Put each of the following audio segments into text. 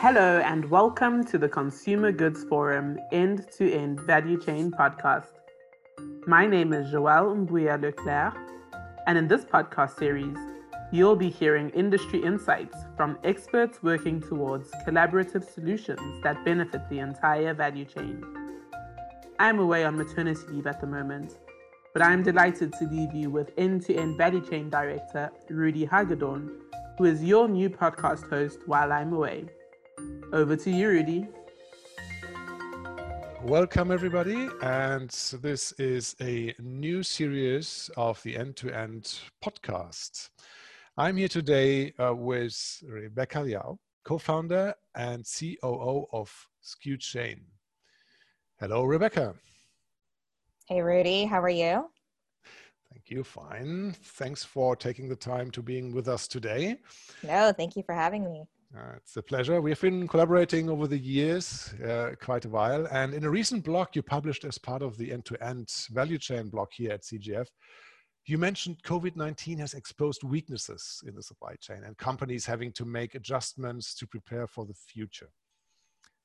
Hello, and welcome to the Consumer Goods Forum End to End Value Chain podcast. My name is Joelle Mbuya Leclerc, and in this podcast series, you'll be hearing industry insights from experts working towards collaborative solutions that benefit the entire value chain. I'm away on maternity leave at the moment, but I'm delighted to leave you with end to end value chain director Rudy Hagedorn, who is your new podcast host while I'm away. Over to you, Rudy. Welcome, everybody. And this is a new series of the End to End podcast. I'm here today uh, with Rebecca Liao, co founder and COO of SkuChain. Hello, Rebecca. Hey, Rudy. How are you? Thank you. Fine. Thanks for taking the time to being with us today. No, thank you for having me. Uh, it's a pleasure. We've been collaborating over the years, uh, quite a while. And in a recent blog you published as part of the end to end value chain blog here at CGF, you mentioned COVID 19 has exposed weaknesses in the supply chain and companies having to make adjustments to prepare for the future.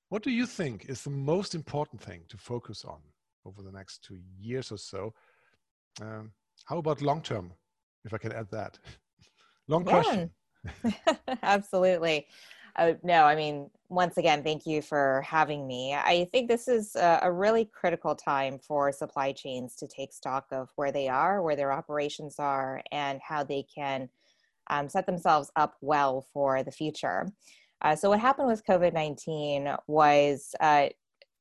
What do you think is the most important thing to focus on over the next two years or so? Um, how about long term, if I can add that? long yeah. question. Absolutely. Uh, no, I mean, once again, thank you for having me. I think this is a, a, really critical time for supply chains to take stock of where they are, where their operations are, and how they can um, set themselves up well for the future. Uh, so, what happened with COVID 19 was uh,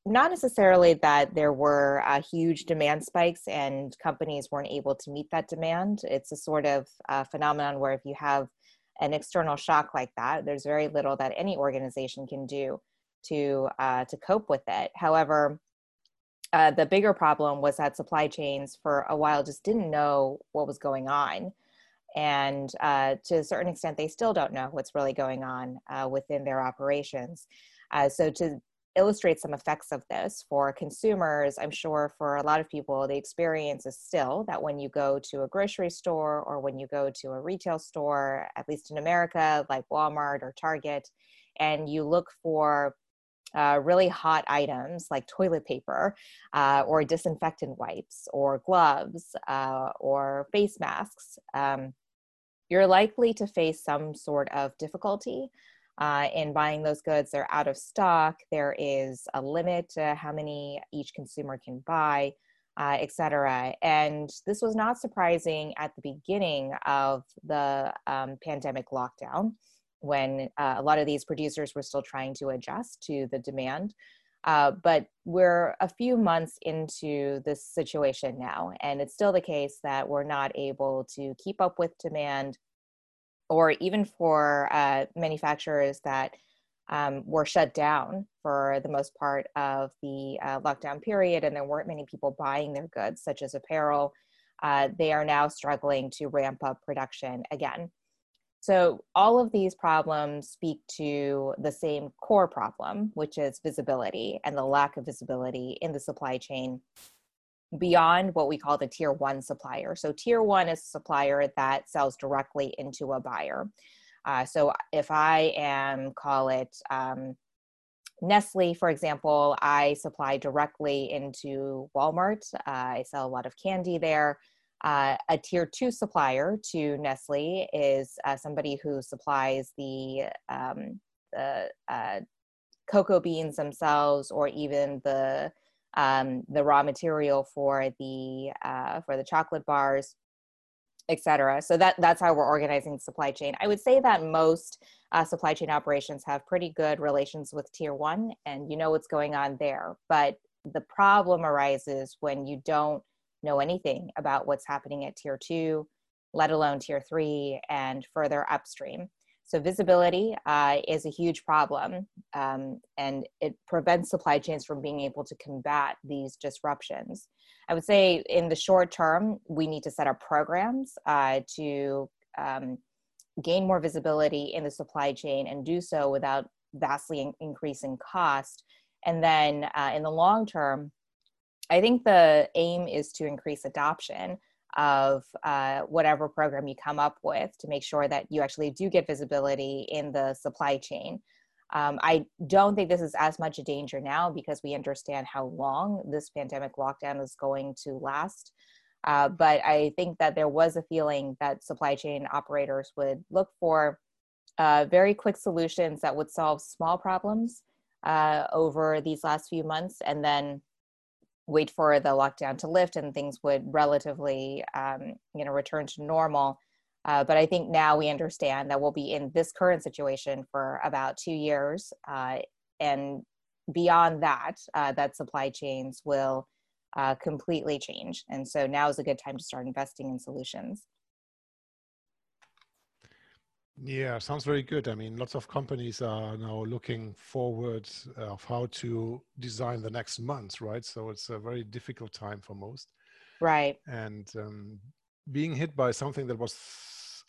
not necessarily that there were uh, huge demand spikes and companies weren't able to meet that demand. It's a sort of uh, phenomenon where if you have an external shock like that, there's very little that any organization can do to uh, to cope with it. However, uh, the bigger problem was that supply chains for a while just didn't know what was going on, and uh, to a certain extent, they still don't know what's really going on uh, within their operations. Uh, so to illustrate some effects of this for consumers. I'm sure for a lot of people the experience is still that when you go to a grocery store or when you go to a retail store at least in america like walmart or target and you look for uh, really hot items like toilet paper uh, or disinfectant wipes or gloves uh, or face masks um, you're likely to face some sort of difficulty uh, in buying those goods. They're out of stock. There is a limit to how many each consumer can buy, uh, etc. And this was not surprising at the beginning of the um, pandemic lockdown when uh, a lot of these producers were still trying to adjust to the demand. Uh, but we're a few months into this situation now, and it's still the case that we're not able to keep up with demand or even for uh, manufacturers that um, were shut down for the most part of the uh, lockdown period, and there weren't many people buying their goods, such as apparel. Uh, they are now struggling to ramp up production again. So, all of these problems speak to the same core problem, which is visibility and the lack of visibility in the supply chain beyond what we call the tier one supplier. So, tier one is a supplier that sells directly into a buyer. Uh, so, if I am, call it um, Nestle, for example, I supply directly into Walmart. Uh, I sell a lot of candy there. Uh, a tier two supplier to Nestle is uh, somebody who supplies the, um, the uh, cocoa beans themselves or even the um, the raw material for the uh, for the chocolate bars etc so that that's how we're organizing the supply chain. I would say that most uh, supply chain operations have pretty good relations with tier one and you know what's going on there. But the problem arises when you don't know anything about what's happening at tier two let alone tier three and further upstream so visibility uh, is a huge problem, um, and it prevents supply chains from being able to combat these disruptions. I would say in the short term, we need to set up programs uh, to um, gain more visibility in the supply chain and do so without vastly in- increasing cost. And then uh, in the long term, I think the aim is to increase adoption of uh, whatever program you come up with to make sure that you actually do get visibility in the supply chain. Um, I don't think this is as much a danger now because we understand how long this pandemic lockdown is going to last. Uh, but I think that there was a feeling that supply chain operators would look for uh, very quick solutions that would solve small problems uh, over these last few months and then wait for the lockdown to lift and things would relatively um, you know return to normal. Uh, but i think now we understand that we'll be in this current situation for about two years uh, and beyond that uh, that supply chains will uh, completely change. And so now is a good time to start investing in solutions yeah, sounds very good. I mean, lots of companies are now looking forward of how to design the next months, right? So it's a very difficult time for most. Right. And um, being hit by something that was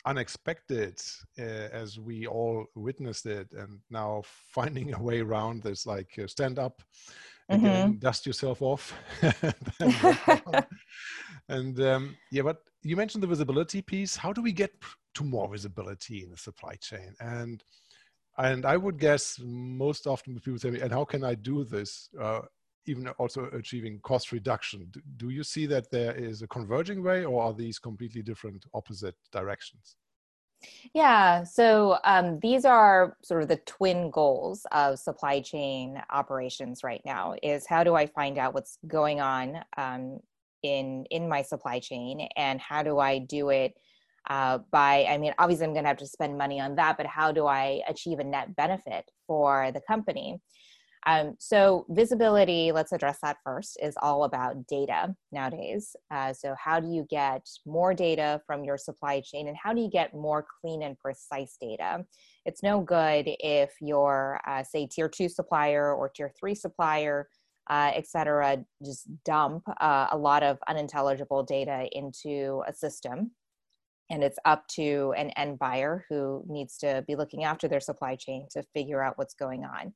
unexpected uh, as we all witnessed it, and now finding a way around this, like uh, stand up again, mm-hmm. dust yourself off. and um, yeah, but you mentioned the visibility piece. How do we get to more visibility in the supply chain. And and I would guess most often people say, me, and how can I do this? Uh, even also achieving cost reduction. Do, do, you see that there is a converging way, or are these completely different opposite directions? Yeah, so um, these are sort of the twin goals of supply chain operations right now. Is how do I find out what's going on um, in in my supply chain, and how do I do it uh, by i mean obviously i'm going to have to spend money on that but how do i achieve a net benefit for the company? Um, so visibility let's address that first is all about data nowadays. Uh, so how do you get more data from your supply chain and how do you get more clean and precise data? It's no good if your uh, say tier two supplier or tier three supplier uh, et cetera, just dump uh, a lot of unintelligible data into a system and it's up to an end buyer who needs to be looking after their supply chain to figure out what's going on.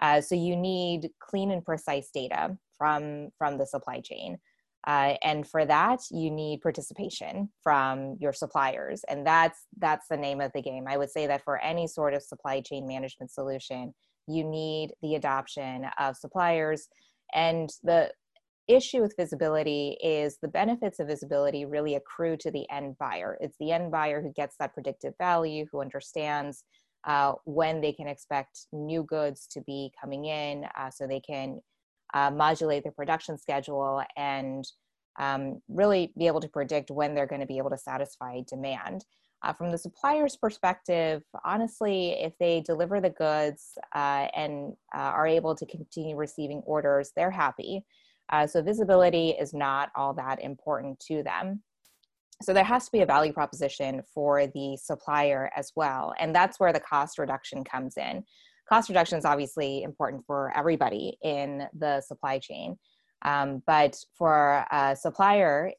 Uh, so you need clean and precise data from from the supply chain. Uh, and for that you need participation from your suppliers. And that's that's the name of the game. I would say that for any sort of supply chain management solution you need the adoption of suppliers and the issue with visibility is the benefits of visibility really accrue to the end buyer. It's the end buyer who gets that predictive value, who understands uh, when they can expect new goods to be coming in uh, so they can uh, modulate their production schedule and um, really be able to predict when they're going to be able to satisfy demand. Uh, from the supplier's perspective, honestly, if they deliver the goods uh, and uh, are able to continue receiving orders, they're happy. Uh, so visibility is not all that important to them. So there has to be a value proposition for the supplier as well. And that's where the cost reduction comes in. Cost reduction is obviously important for everybody in the supply chain. Um, but for a supplier,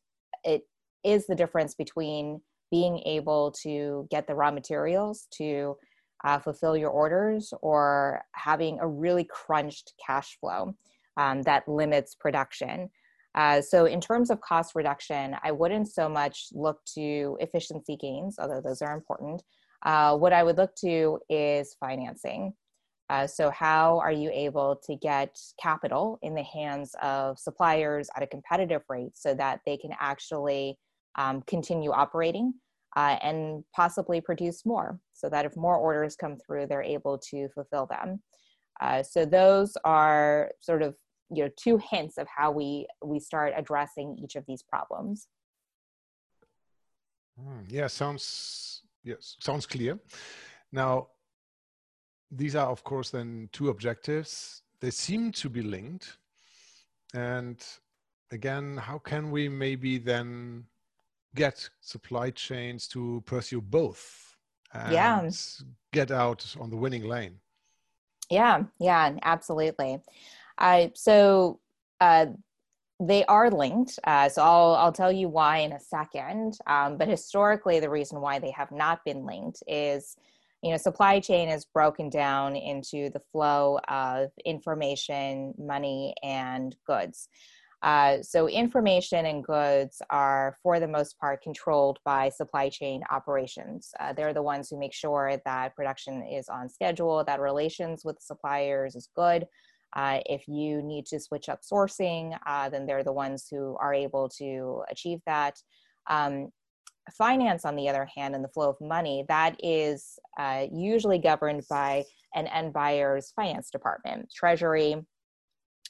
it is the difference between being able to get the raw materials to uh, fulfill your orders or having a really crunched cash flow um, that limits production. Uh, so, in terms of cost reduction, I wouldn't so much look to efficiency gains, although those are important. Uh, what I would look to is financing. Uh, so, how are you able to get capital in the hands of suppliers at a competitive rate so that they can actually um, continue operating uh, and possibly produce more? So that if more orders come through, they're able to fulfill them. Uh, so those are sort of you know two hints of how we we start addressing each of these problems. Mm, yeah, sounds yes sounds clear. Now, these are of course then two objectives. They seem to be linked, and again, how can we maybe then get supply chains to pursue both and yeah. get out on the winning lane? Yeah, yeah, absolutely. Uh, so uh, they are linked. Uh, so I'll I'll tell you why in a second. Um, but historically, the reason why they have not been linked is, you know, supply chain is broken down into the flow of information, money, and goods. Uh, so information and goods are, for the most part, controlled by supply chain operations. Uh, they're the ones who make sure that production is on schedule, that relations with suppliers is good. Uh, if you need to switch up sourcing, uh, then they're the ones who are able to achieve that. Um, finance, on the other hand, and the flow of money, that is uh, usually governed by an end buyer's finance department, treasury,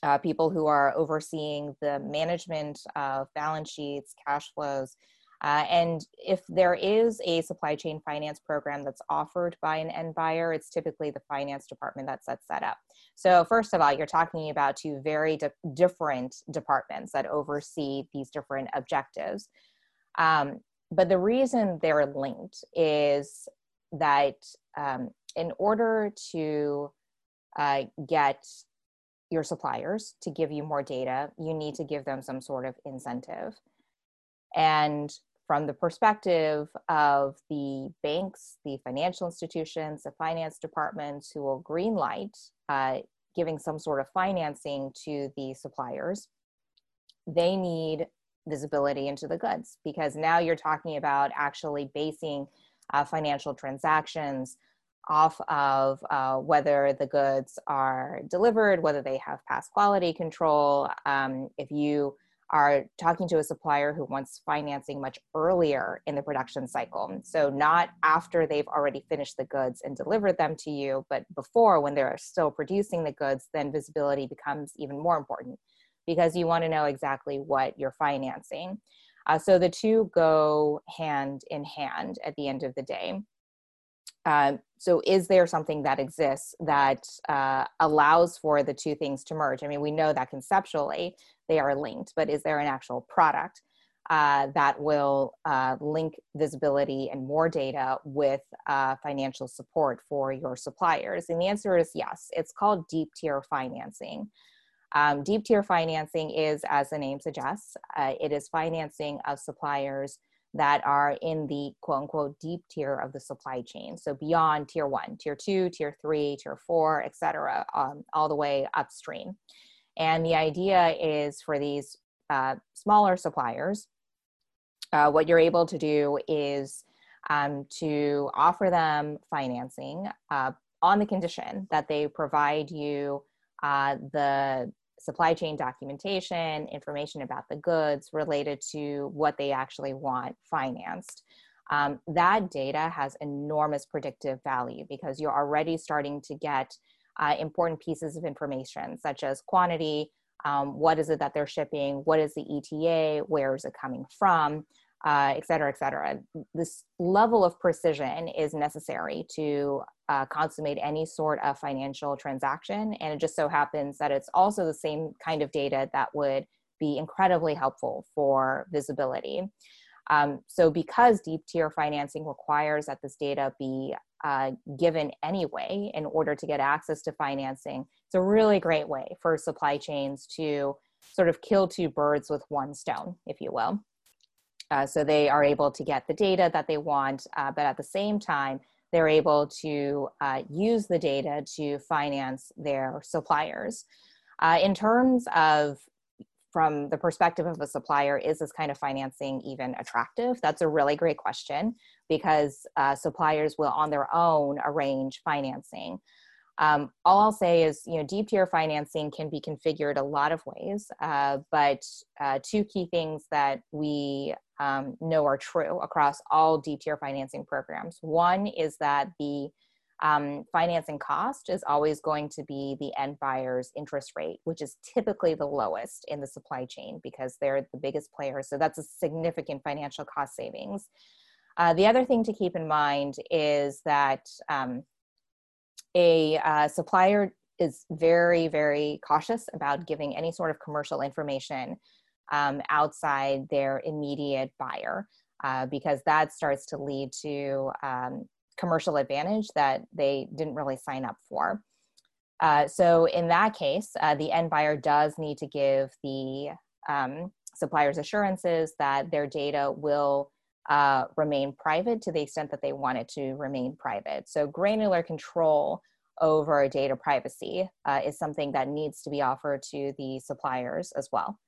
uh, people who are overseeing the management of balance sheets, cash flows. Uh, and if there is a supply chain finance program that's offered by an end buyer, it's typically the finance department that sets that up. So, first of all, you're talking about two very di- different departments that oversee these different objectives. Um, but the reason they're linked is that um, in order to uh, get your suppliers to give you more data, you need to give them some sort of incentive. And from the perspective of the banks, the financial institutions, the finance departments who will greenlight uh, giving some sort of financing to the suppliers, they need visibility into the goods because now you're talking about actually basing uh, financial transactions off of uh, whether the goods are delivered, whether they have past quality control. Um, if you are talking to a supplier who wants financing much earlier in the production cycle. So, not after they've already finished the goods and delivered them to you, but before when they're still producing the goods, then visibility becomes even more important because you want to know exactly what you're financing. Uh, so, the two go hand in hand at the end of the day. Uh, so, is there something that exists that uh, allows for the two things to merge? I mean, we know that conceptually they are linked, but is there an actual product uh, that will uh, link visibility and more data with uh, financial support for your suppliers? And the answer is yes. It's called deep tier financing. Um, deep tier financing is, as the name suggests, uh, it is financing of suppliers that are in the quote unquote deep tier of the supply chain. So beyond tier one, tier two, tier three, tier four, et cetera, um, all the way upstream. And the idea is for these uh, smaller suppliers, uh, what you're able to do is um, to offer them financing uh, on the condition that they provide you uh, the supply chain documentation, information about the goods related to what they actually want financed. Um, that data has enormous predictive value because you're already starting to get uh, important pieces of information such as quantity, um, what is it that they're shipping, what is the ETA, where is it coming from, uh, et cetera, et cetera. This level of precision is necessary to uh, consummate any sort of financial transaction. And it just so happens that it's also the same kind of data that would be incredibly helpful for visibility. Um, so, because deep tier financing requires that this data be uh, given anyway in order to get access to financing, it's a really great way for supply chains to sort of kill two birds with one stone, if you will. Uh, so they are able to get the data that they want, uh, but at the same time, they're able to uh, use the data to finance their suppliers. Uh, in terms of from the perspective of a supplier, is this kind of financing even attractive? That's a really great question because uh, suppliers will on their own arrange financing. Um, all I'll say is, you know, deep tier financing can be configured a lot of ways, uh, but uh, two key things that we um, know are true across all deep tier financing programs. One is that the um, financing cost is always going to be the end buyer's interest rate, which is typically the lowest in the supply chain because they're the biggest player. So that's a significant financial cost savings. Uh, the other thing to keep in mind is that um, a uh, supplier is very, very cautious about giving any sort of commercial information um, outside their immediate buyer uh, because that starts to lead to um, commercial advantage that they didn't really sign up for. Uh, so in that case, uh, the end buyer does need to give the um, suppliers assurances that their data will uh, remain private to the extent that they want it to remain private. So granular control over data privacy uh, is something that needs to be offered to the suppliers as well.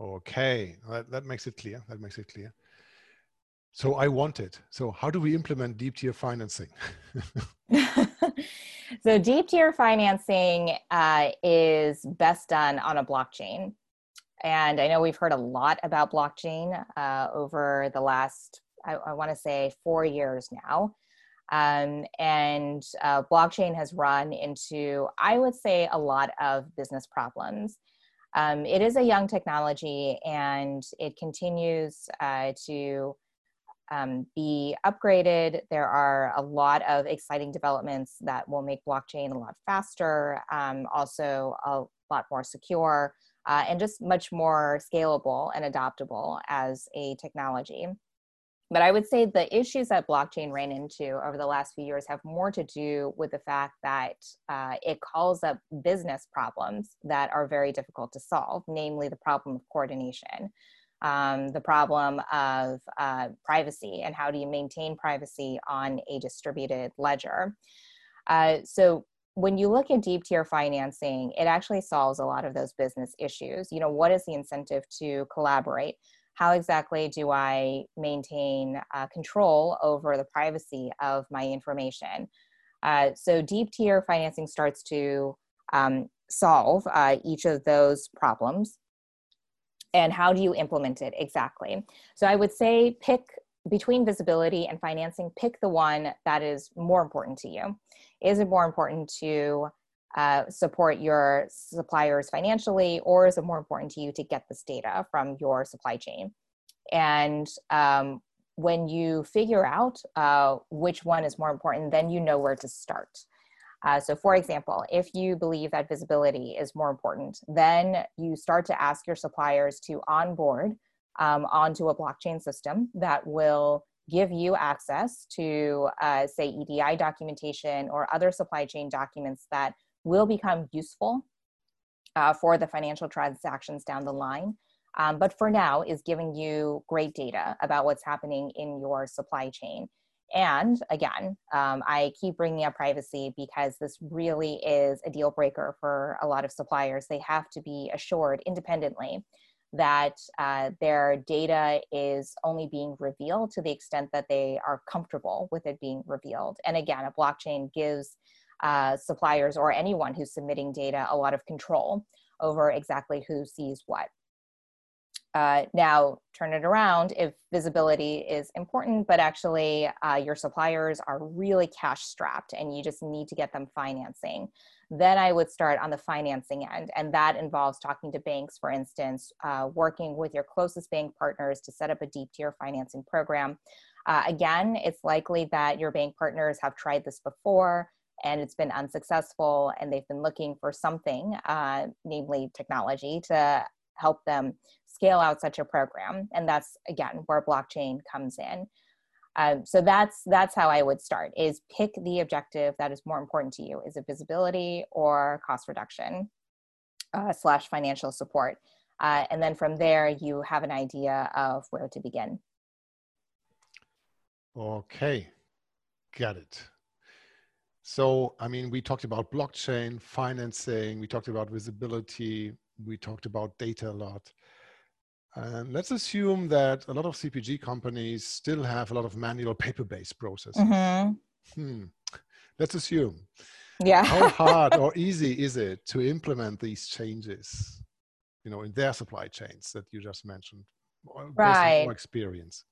Okay, that, that makes it clear. That makes it clear. So I want it. So how do we implement deep tier financing? so deep tier financing uh, is best done on a blockchain. And I know we've heard a lot about blockchain uh, over the last, I, I want to say, four years now. Um, and uh, blockchain has run into, I would say, a lot of business problems. Um, it is a young technology and it continues uh, to um, be upgraded. There are a lot of exciting developments that will make blockchain a lot faster, um, also a lot more secure, uh, and just much more scalable and adoptable as a technology. But I would say the issues that blockchain ran into over the last few years have more to do with the fact that uh, it calls up business problems that are very difficult to solve, namely the problem of coordination, um, the problem of uh, privacy, and how do you maintain privacy on a distributed ledger. Uh, so when you look at deep tier financing, it actually solves a lot of those business issues. You know, what is the incentive to collaborate? how exactly do I maintain uh, control over the privacy of my information? Uh, so deep tier financing starts to um, solve uh, each of those problems. And how do you implement it exactly? So I would say pick between visibility and financing, pick the one that is more important to you. Is it more important to uh, support your suppliers financially, or is it more important to you to get this data from your supply chain? And um, when you figure out uh, which one is more important, then you know where to start. Uh, so, for example, if you believe that visibility is more important, then you start to ask your suppliers to onboard um, onto a blockchain system that will give you access to, uh, say, EDI documentation or other supply chain documents that will become useful uh, for the financial transactions down the line. Um, but for now is giving you great data about what's happening in your supply chain. And again, um, I keep bringing up privacy because this really is a deal breaker for a lot of suppliers. They have to be assured independently that uh, their data is only being revealed to the extent that they are comfortable with it being revealed. And again, a blockchain gives uh, suppliers or anyone who's submitting data a lot of control over exactly who sees what. Uh, now, turn it around if visibility is important, but actually uh, your suppliers are really cash strapped and you just need to get them financing. Then I would start on the financing end, and that involves talking to banks, for instance, uh, working with your closest bank partners to set up a deep tier financing program. Uh, again, it's likely that your bank partners have tried this before and it's been unsuccessful and they've been looking for something, uh, namely technology, to help them scale out such a program. And that's again where blockchain comes in. Um, so that's that's how I would start: is pick the objective that is more important to you. Is it visibility or cost reduction uh, slash financial support? Uh, and then from there, you have an idea of where to begin. Okay, got it. So, I mean, we talked about blockchain, financing, we talked about visibility, we talked about data a lot. And let's assume that a lot of CPG companies still have a lot of manual paper-based processes. Mm-hmm. Hmm. Let's assume. Yeah. How hard or easy is it to implement these changes, you know, in their supply chains that you just mentioned, right. experience?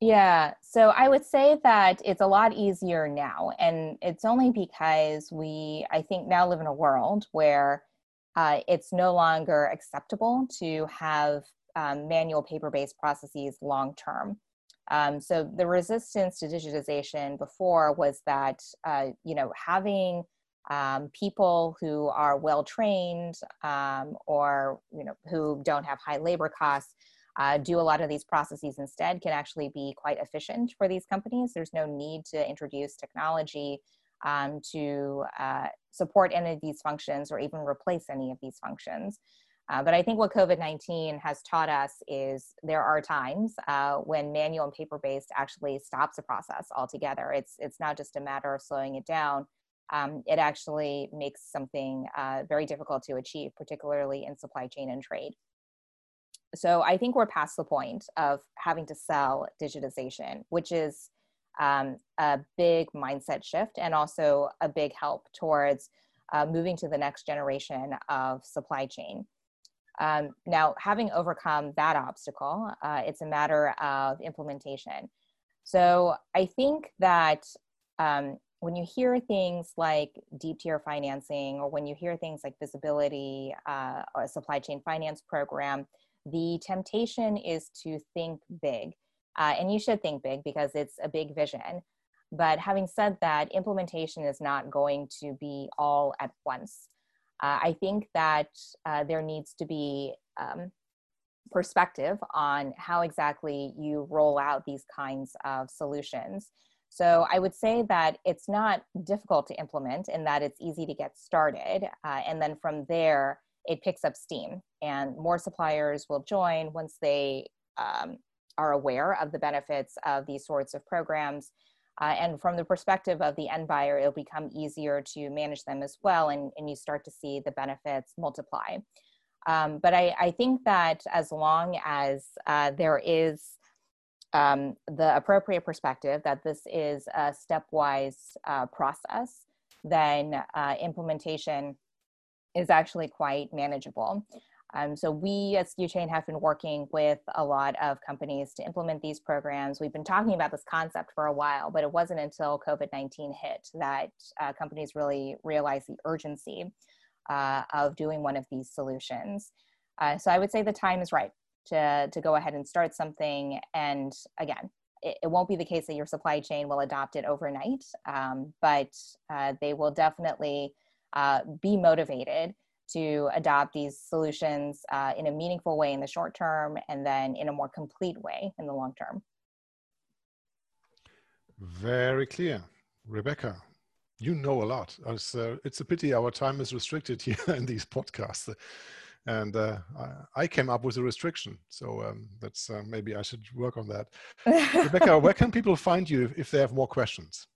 Yeah, so I would say that it's a lot easier now. And it's only because we, I think, now live in a world where uh, it's no longer acceptable to have um, manual paper based processes long term. Um, so the resistance to digitization before was that, uh, you know, having um, people who are well trained um, or, you know, who don't have high labor costs uh, do a lot of these processes instead can actually be quite efficient for these companies. There's no need to introduce technology um, to uh, support any of these functions or even replace any of these functions. Uh, but I think what COVID 19 has taught us is there are times uh, when manual and paper based actually stops a process altogether. It's, it's not just a matter of slowing it down, um, it actually makes something uh, very difficult to achieve, particularly in supply chain and trade. so I think we're past the point of having to sell digitization, which is um, a big mindset shift and also a big help towards uh, moving to the next generation of supply chain. Um, now, having overcome that obstacle, uh, it's a matter of implementation. So I think that um, when you hear things like deep tier financing, or when you hear things like visibility uh, or a supply chain finance program, the temptation is to think big. Uh, and you should think big because it's a big vision. But having said that, implementation is not going to be all at once. Uh, I think that uh, there needs to be um, perspective on how exactly you roll out these kinds of solutions. So I would say that it's not difficult to implement and that it's easy to get started. Uh, and then from there, it picks up steam and more suppliers will join once they um, are aware of the benefits of these sorts of programs. Uh, and from the perspective of the end buyer, it'll become easier to manage them as well, and, and you start to see the benefits multiply. Um, but I, I, think that as long as uh, there is um, the appropriate perspective that this is a stepwise uh, process, then uh, implementation is actually quite manageable. Um, so we at SkuChain have been working with a lot of companies to implement these programs. We've been talking about this concept for a while, but it wasn't until COVID-19 hit that uh, companies really realized the urgency uh, of doing one of these solutions. Uh, so I would say the time is right to, to go ahead and start something. And again, it, it won't be the case that your supply chain will adopt it overnight, um, but uh, they will definitely uh, be motivated to adopt these solutions uh, in a meaningful way in the short term and then in a more complete way in the long term. Very clear. Rebecca, you know a lot. It's, uh, it's a pity our time is restricted here in these podcasts. And uh, I, I, came up with a restriction. So um, that's uh, maybe I should work on that. Rebecca, where can people find you if they have more questions?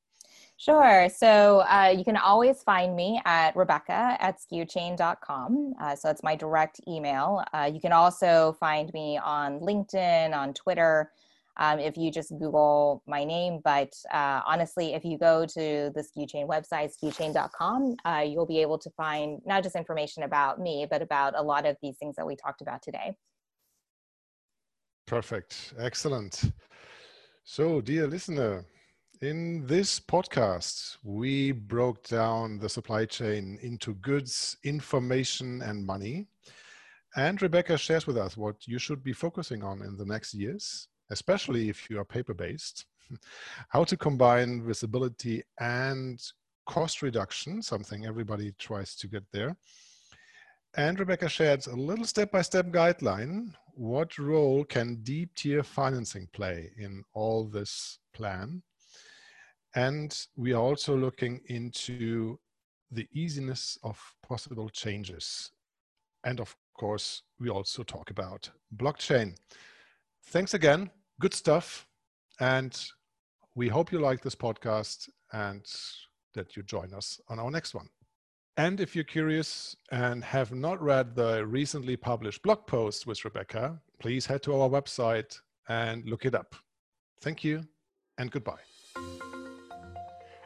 Sure. So uh, you can always find me at Rebecca at skuchain.com. Uh, so that's my direct email. Uh, you can also find me on LinkedIn, on Twitter, um, if you just Google my name. But uh, honestly, if you go to the SkuChain website, skuchain.com, uh, you'll be able to find not just information about me, but about a lot of these things that we talked about today. Perfect. Excellent. So, dear listener, in this podcast, we broke down the supply chain into goods, information, and money. And Rebecca shares with us what you should be focusing on in the next years, especially if you are paper based, how to combine visibility and cost reduction, something everybody tries to get there. And Rebecca shared a little step by step guideline. What role can deep tier financing play in all this plan? And we are also looking into the easiness of possible changes. And of course, we also talk about blockchain. Thanks again. Good stuff. And we hope you like this podcast and that you join us on our next one. And if you're curious and have not read the recently published blog post with Rebecca, please head to our website and look it up. Thank you and goodbye.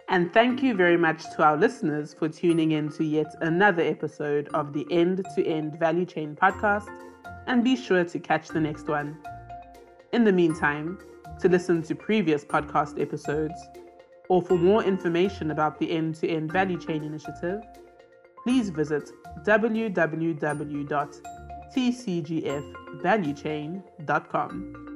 And thank you very much to our listeners for tuning in to yet another episode of the End to End Value Chain podcast. And be sure to catch the next one. In the meantime, to listen to previous podcast episodes, or for more information about the End to End Value Chain initiative, please visit www.tcgfvaluechain.com.